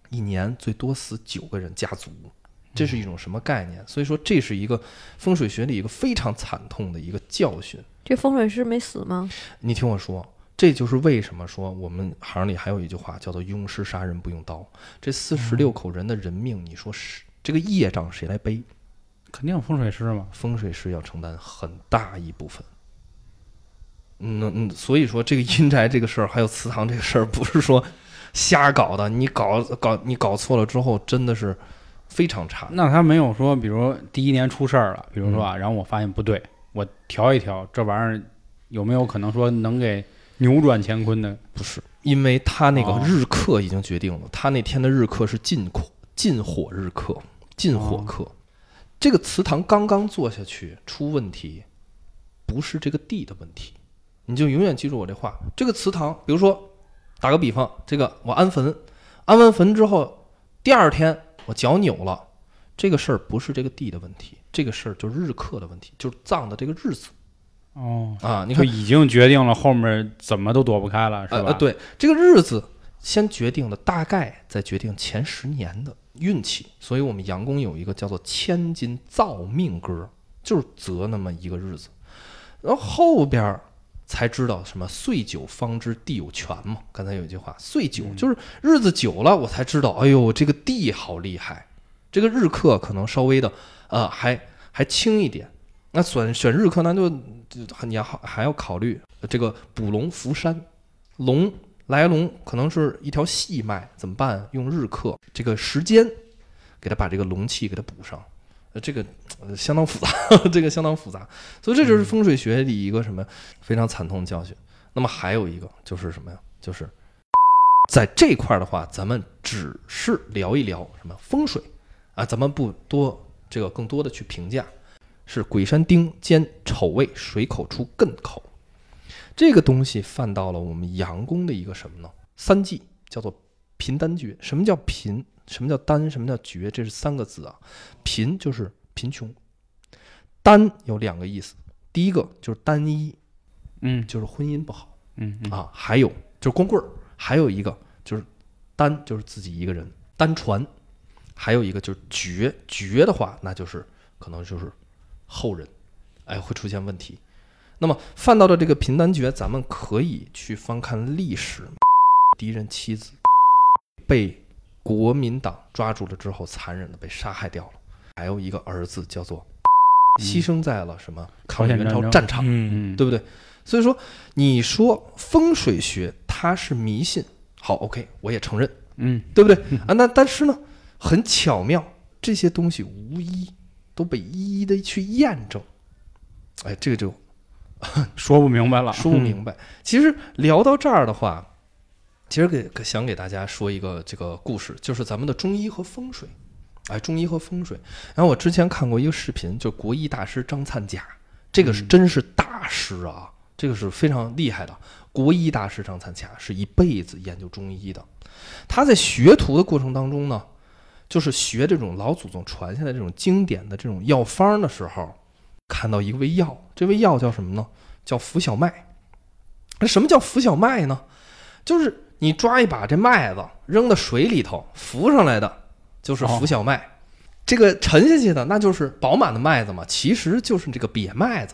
一年最多死九个人家族，这是一种什么概念？所以说，这是一个风水学里一个非常惨痛的一个教训。这风水师没死吗？你听我说，这就是为什么说我们行里还有一句话叫做“庸师杀人不用刀”。这四十六口人的人命，你说是这个业障谁来背？肯定有风水师嘛。风水师要承担很大一部分。嗯嗯，所以说这个阴宅这个事儿，还有祠堂这个事儿，不是说瞎搞的。你搞搞你搞错了之后，真的是非常差。那他没有说，比如第一年出事儿了，比如说嗯啊，然后我发现不对，我调一调，这玩意儿有没有可能说能给扭转乾坤的，不是，因为他那个哦日课已经决定了，他那天的日课是禁火禁火日课，禁火课。这个祠堂刚刚做下去出问题，不是这个地的问题，你就永远记住我这话。这个祠堂，比如说打个比方，这个我安坟，安完坟之后，第二天我脚扭了，这个事儿不是这个地的问题，这个事儿就是日课的问题，就是葬的这个日子哦，啊。你看，就已经决定了后面怎么都躲不开了，是吧？呃呃，，对，这个日子先决定了，大概再决定前十年的运气。所以我们杨公有一个叫做“千金造命歌”，就是择那么一个日子，然后后边儿才知道什么“岁久方知地有权”嘛。刚才有一句话，“岁久”就是日子久了，我才知道，哎呦，这个地好厉害。这个日课可能稍微的，呃，还还轻一点。那选选日课，那就就你要还要考虑这个补龙伏山，龙来龙可能是一条细脉，怎么办？用日课这个时间，给它把这个龙气给它补上。这个相当复杂，*laughs* 这个相当复杂，所以这就是风水学里一个什么非常惨痛的教训。那么还有一个就是什么呀？就是在这块儿的话，咱们只是聊一聊什么风水啊，咱们不多这个更多的去评价。是鬼山丁兼丑位，水口出艮口。这个东西犯到了我们阳宫的一个什么呢？三忌叫做贫单绝。什么叫贫？什么叫单？什么叫绝？这是三个字啊。贫就是贫穷，单有两个意思。第一个就是单一，嗯就是婚姻不好嗯嗯啊；还有就是光棍儿；还有一个就是单，就是自己一个人单传；还有一个就是绝。绝的话，那就是可能就是后人，哎，会出现问题。那么犯到的这个贫单绝，咱们可以去翻看历史，敌人妻子被国民党抓住了之后，残忍的被杀害掉了，还有一个儿子叫做牺牲在了什么抗美援朝战场，嗯，嗯，对不对？所以说，你说风水学它是迷信，好，OK，我也承认，嗯。对不对？啊？那但是呢，很巧妙，这些东西无一都被一一的去验证，哎，这个就 *laughs* 说不明白了，说不明白。其实聊到这儿的话，其实给给想给大家说一个这个故事，就是咱们的中医和风水。哎，中医和风水。然后我之前看过一个视频，就国医大师张灿甲，这个是真是大师啊，这个是非常厉害的。国医大师张灿甲是一辈子研究中医的，他在学徒的过程当中呢，就是学这种老祖宗传下来这种经典的这种药方的时候，看到一味药，这味药叫什么呢？叫浮小麦。那什么叫浮小麦呢？就是你抓一把这麦子扔到水里头，浮上来的就是浮小麦。这个沉下去的那就是饱满的麦子嘛，其实就是这个瘪麦子。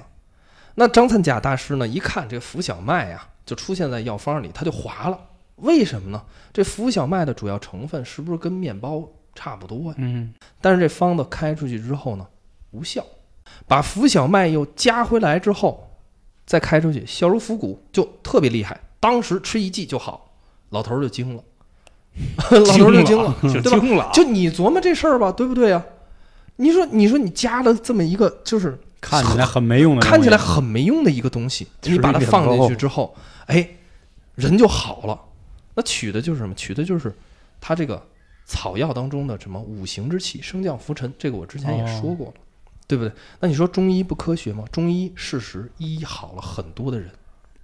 那张灿甲大师呢，一看这浮小麦呀、就出现在药方里，他就划了。为什么呢？这浮小麦的主要成分是不是跟面包差不多呀？嗯但是这方子开出去之后呢，无效。把浮小麦又加回来之后，再开出去，消如浮骨，就特别厉害。当时吃一剂就好，老头儿就惊了，*laughs* 老头儿就惊了，就？惊了，就你琢磨这事儿吧，对不对呀？你说，你说你加了这么一个，就是看起来很没用的，看起来很没用的一个东西，你把它放进去之后，哎，人就好了。那取的就是什么？取的就是它这个草药当中的什么五行之气，升降浮沉。这个我之前也说过了，对不对？那你说中医不科学吗？中医事实医好了很多的人，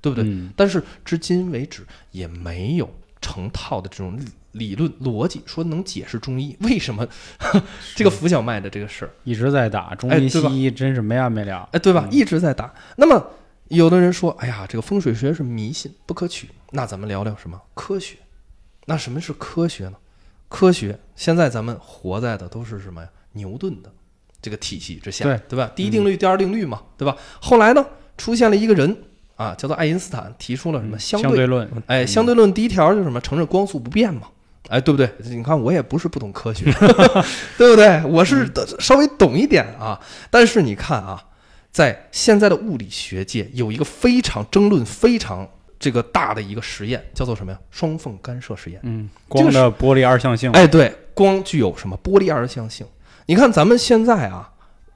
对不对？嗯但是至今为止也没有成套的这种理理论逻辑，说能解释中医为什么 *laughs* 这个浮小麦的这个事儿。一直在打中医西医，真是没完没了。哎，对吧？嗯一直在打。那么，有的人说：“哎呀，这个风水学是迷信，不可取。”那咱们聊聊什么科学？那什么是科学呢？科学现在咱们活在的都是什么呀？牛顿的这个体系之下，对对吧？第一定律、第二定律嘛，对吧？后来呢，出现了一个人啊，叫做爱因斯坦，提出了什么嗯相相对论？哎，相对论第一条就是什么？承认光速不变嘛。哎，对不对？你看，我也不是不懂科学，*laughs* 对不对？我是稍微懂一点啊。但是你看啊，在现在的物理学界有一个非常争论非常这个大的一个实验，叫做什么呀？双缝干涉实验。嗯，光的玻璃二象性。哎，对，光具有什么玻璃二象性？你看咱们现在啊，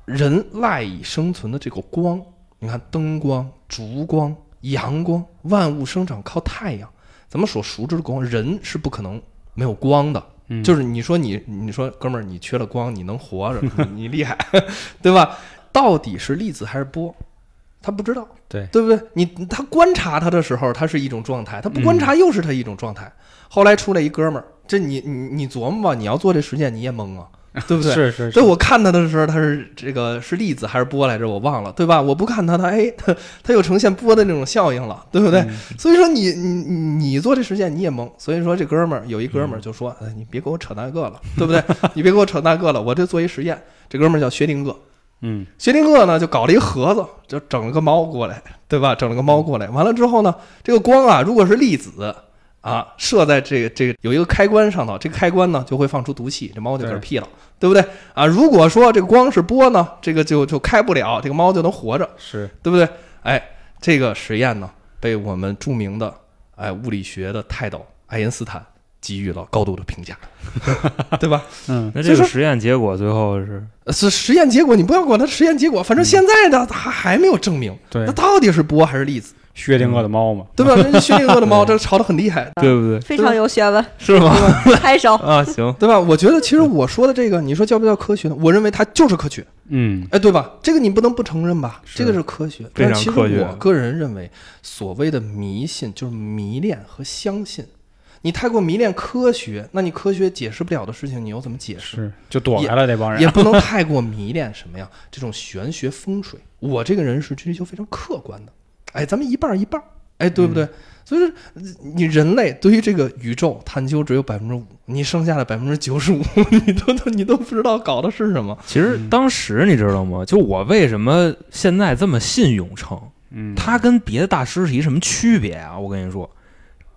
人赖以生存的这个光，你看灯光、烛光、阳光，万物生长靠太阳。咱们所熟知的光，人是不可能没有光的。嗯就是你说你你说哥们儿，你缺了光，你能活着，你 *laughs* 你厉害，对吧？到底是粒子还是波？他不知道，对对不对？你他观察他的时候，他是一种状态；他不观察，又是他一种状态。后来出来一哥们儿，这你你你琢磨吧，你要做这实验，你也懵啊，*laughs* 对不对？是是对，我看他的时候，他是这个是粒子还是波来着？我忘了，对吧？我不看他，他哎，他 *laughs* 他又呈现波的那种效应了，对不对？嗯所以说你你你你做这实验你也懵，所以说这哥们儿有一哥们儿就说，哎，你别给我扯那个了，对不对？*laughs* 你别给我扯那个了，我这做一实验。这哥们儿叫薛定谔，嗯薛定谔呢就搞了一盒子，就整了个猫过来，对吧？整了个猫过来，完了之后呢，这个光啊，如果是粒子啊，射在这个这个有一个开关上头，这个开关呢就会放出毒气，这猫就嗝屁了，对不对？啊，如果说这个光是波呢，这个就就开不了，这个猫就能活着，是。对不对？哎，这个实验呢，被我们著名的哎物理学的泰斗爱因斯坦给予了高度的评价，*laughs* 对吧？嗯。那这个实验结果最后是？呃是实验结果，你不要管它实验结果，反正现在呢，它还没有证明对。那到底是波还是粒子，薛定谔的猫嘛，对吧？人 *laughs* 家薛定谔的猫，这吵得很厉害，对不对？非常有学问，是吗？*laughs* 拍手。啊，行，对吧？我觉得其实我说的这个，你说叫不叫科学呢？我认为它就是科学，嗯哎，对吧？这个你不能不承认吧？这个是科学，非常但其实我个人认为，所谓的迷信就是迷恋和相信。你太过迷恋科学，那你科学解释不了的事情，你又怎么解释？是就躲开了那帮人，也不能太过迷恋什么呀？这种玄学风水，我这个人是追求非常客观的。哎，咱们一半儿一半儿，哎，对不对？所以说，呃你人类对于这个宇宙探究只有百分之五，你剩下的百分之九十五，*laughs* 你都都你都不知道搞的是什么。其实当时你知道吗？就我为什么现在这么信永成，嗯他跟别的大师是一什么区别啊？我跟你说，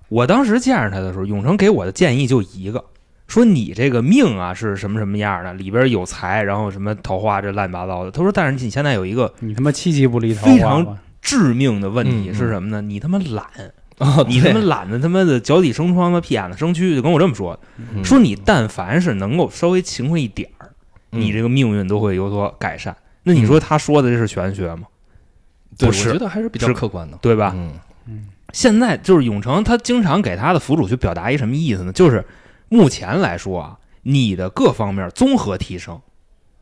我当时见着他的时候，永成给我的建议就一个，说你这个命啊是什么什么样的，里边有财，然后什么桃花这乱七八糟的。他说，但是你现在有一个你他妈七级不离桃非常致命的问题嗯是什么呢？你他妈懒，啊你他妈懒的他妈的脚底生疮的屁眼子生蛆，就跟我这么说。嗯说你但凡是能够稍微勤快一点儿，你这个命运都会有所改善。那你说他说的这是玄学吗？对，不是我觉得还是比较客观的，对吧？嗯现在就是永成，他经常给他的辅助去表达一什么意思呢？就是目前来说啊，你的各方面综合提升，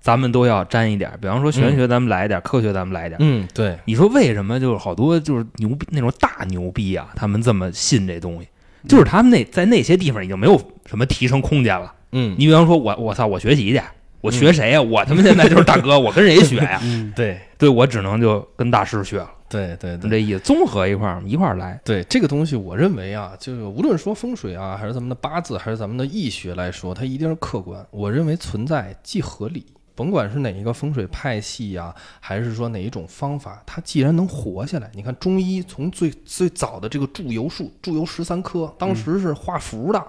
咱们都要沾一点儿。比方说玄学，咱们来一点儿；科学，咱们来一点儿。嗯，对，你说为什么就是好多就是牛逼那种大牛逼啊，他们这么信这东西？就是他们那在那些地方已经没有什么提升空间了。嗯，你比方说我我操，我学习去，我学谁呀、我他妈现在就是大哥，*laughs* 我跟谁学呀？嗯对对我只能就跟大师学了，对对对就这意思，综合一块儿一块儿来。对这个东西，我认为啊，就是无论说风水啊，还是咱们的八字，还是咱们的易学来说，它一定是客观。我认为存在即合理，甭管是哪一个风水派系呀、还是说哪一种方法，它既然能活下来，你看中医从最最早的这个祝由术，祝由十三科，当时是画符的，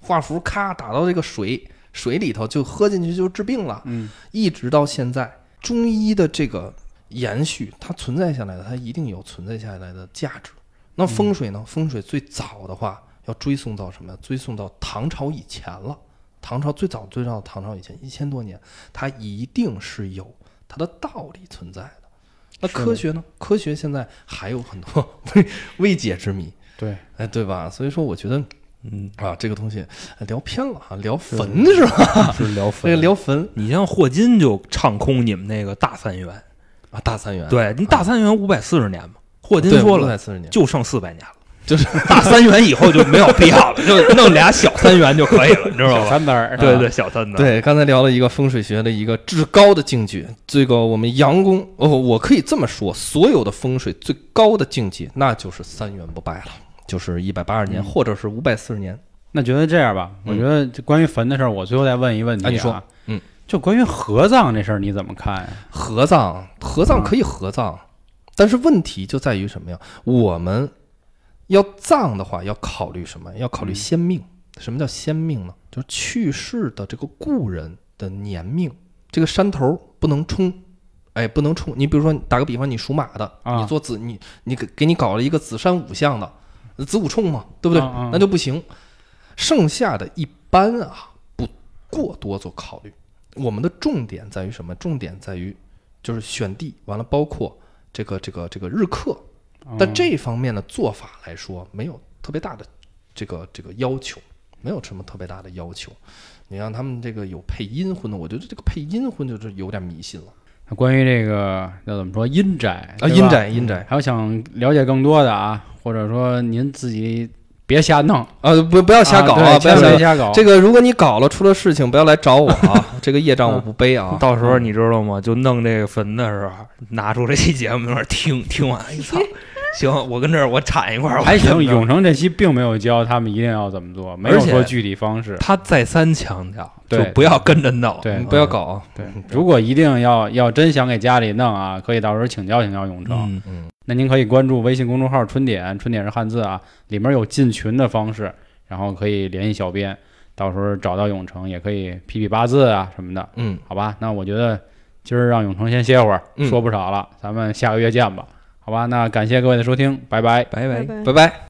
画符咔打到这个水水里头，就喝进去就治病了。嗯一直到现在，中医的这个延续，它存在下来的，它一定有存在下来的价值。那风水呢？风水最早的话，要追溯到什么呀？追溯到唐朝以前了。唐朝最早最早唐朝以前一千多年，它一定是有它的道理存在的。那科学呢？科学现在还有很多 *laughs* 未未解之谜，对，哎，对吧？所以说，我觉得嗯，啊，这个东西哎聊偏了哈，聊坟是吧？*laughs* 是聊这坟个聊坟你像霍金就唱空你们那个大三元，啊，大三元对你大三元五百四十年嘛，霍金说了，五百四十年，就剩四百年了。就是大三元以后就没有必要了，就弄俩小三元就可以了，你知道小吧？三单儿，对对，小三的，对，刚才聊了一个风水学的一个至高的境界。这个我们阳宫，哦，我可以这么说，所有的风水最高的境界，那就是三元不败了，就是一百八十年，嗯或者是五百四十年。那觉得这样吧，我嗯觉得这关于坟的事儿，我最后再问一问题啊你说嗯，就关于合葬这事儿，你怎么看呀？合葬，合葬可以合葬，但是问题就在于什么呀？我们要葬的话，要考虑什么？要考虑嗯先命。什么叫先命呢？就是去世的这个故人的年命，这个山头不能冲，哎，不能冲。你比如说，打个比方，你属马的，啊你做子，你你给给你搞了一个子山午相的，子午冲嘛，对不对？啊啊那就不行。剩下的一般啊，不过多做考虑。我们的重点在于什么？重点在于就是选地，完了包括这个这个这个日课，但这方面的做法来说，没有特别大的这个这个要求，没有什么特别大的要求。你让他们这个有配阴婚的，我觉得这个配阴婚就是有点迷信了那关于这个要怎么说阴宅啊！阴宅阴宅还有想了解更多的啊，或者说您自己别瞎弄，啊，不不要瞎搞啊，不要瞎搞。这个如果你搞了出了事情，不要来找我啊，*laughs* 这个业障我不背啊。到时候你知道吗？就弄这个坟的时候，拿出这期节目在那听，听完，哎操，*laughs* 行，我跟这儿我铲一块儿，还行，永成这期并没有教他们一定要怎么做，没有说具体方式。他再三强调，就对不要跟着闹，对嗯不要搞啊。对，如果一定要要真想给家里弄啊，可以到时候请教请教永成。嗯，嗯，那您可以关注微信公众号“春点”，春点是汉字啊，里面有进群的方式，然后可以联系小编，到时候找到永成也可以批批八字啊什么的，嗯，好吧？那我觉得今儿让永成先歇会儿，嗯说不少了，咱们下个月见吧，好吧？那感谢各位的收听，拜拜。拜拜。拜拜拜。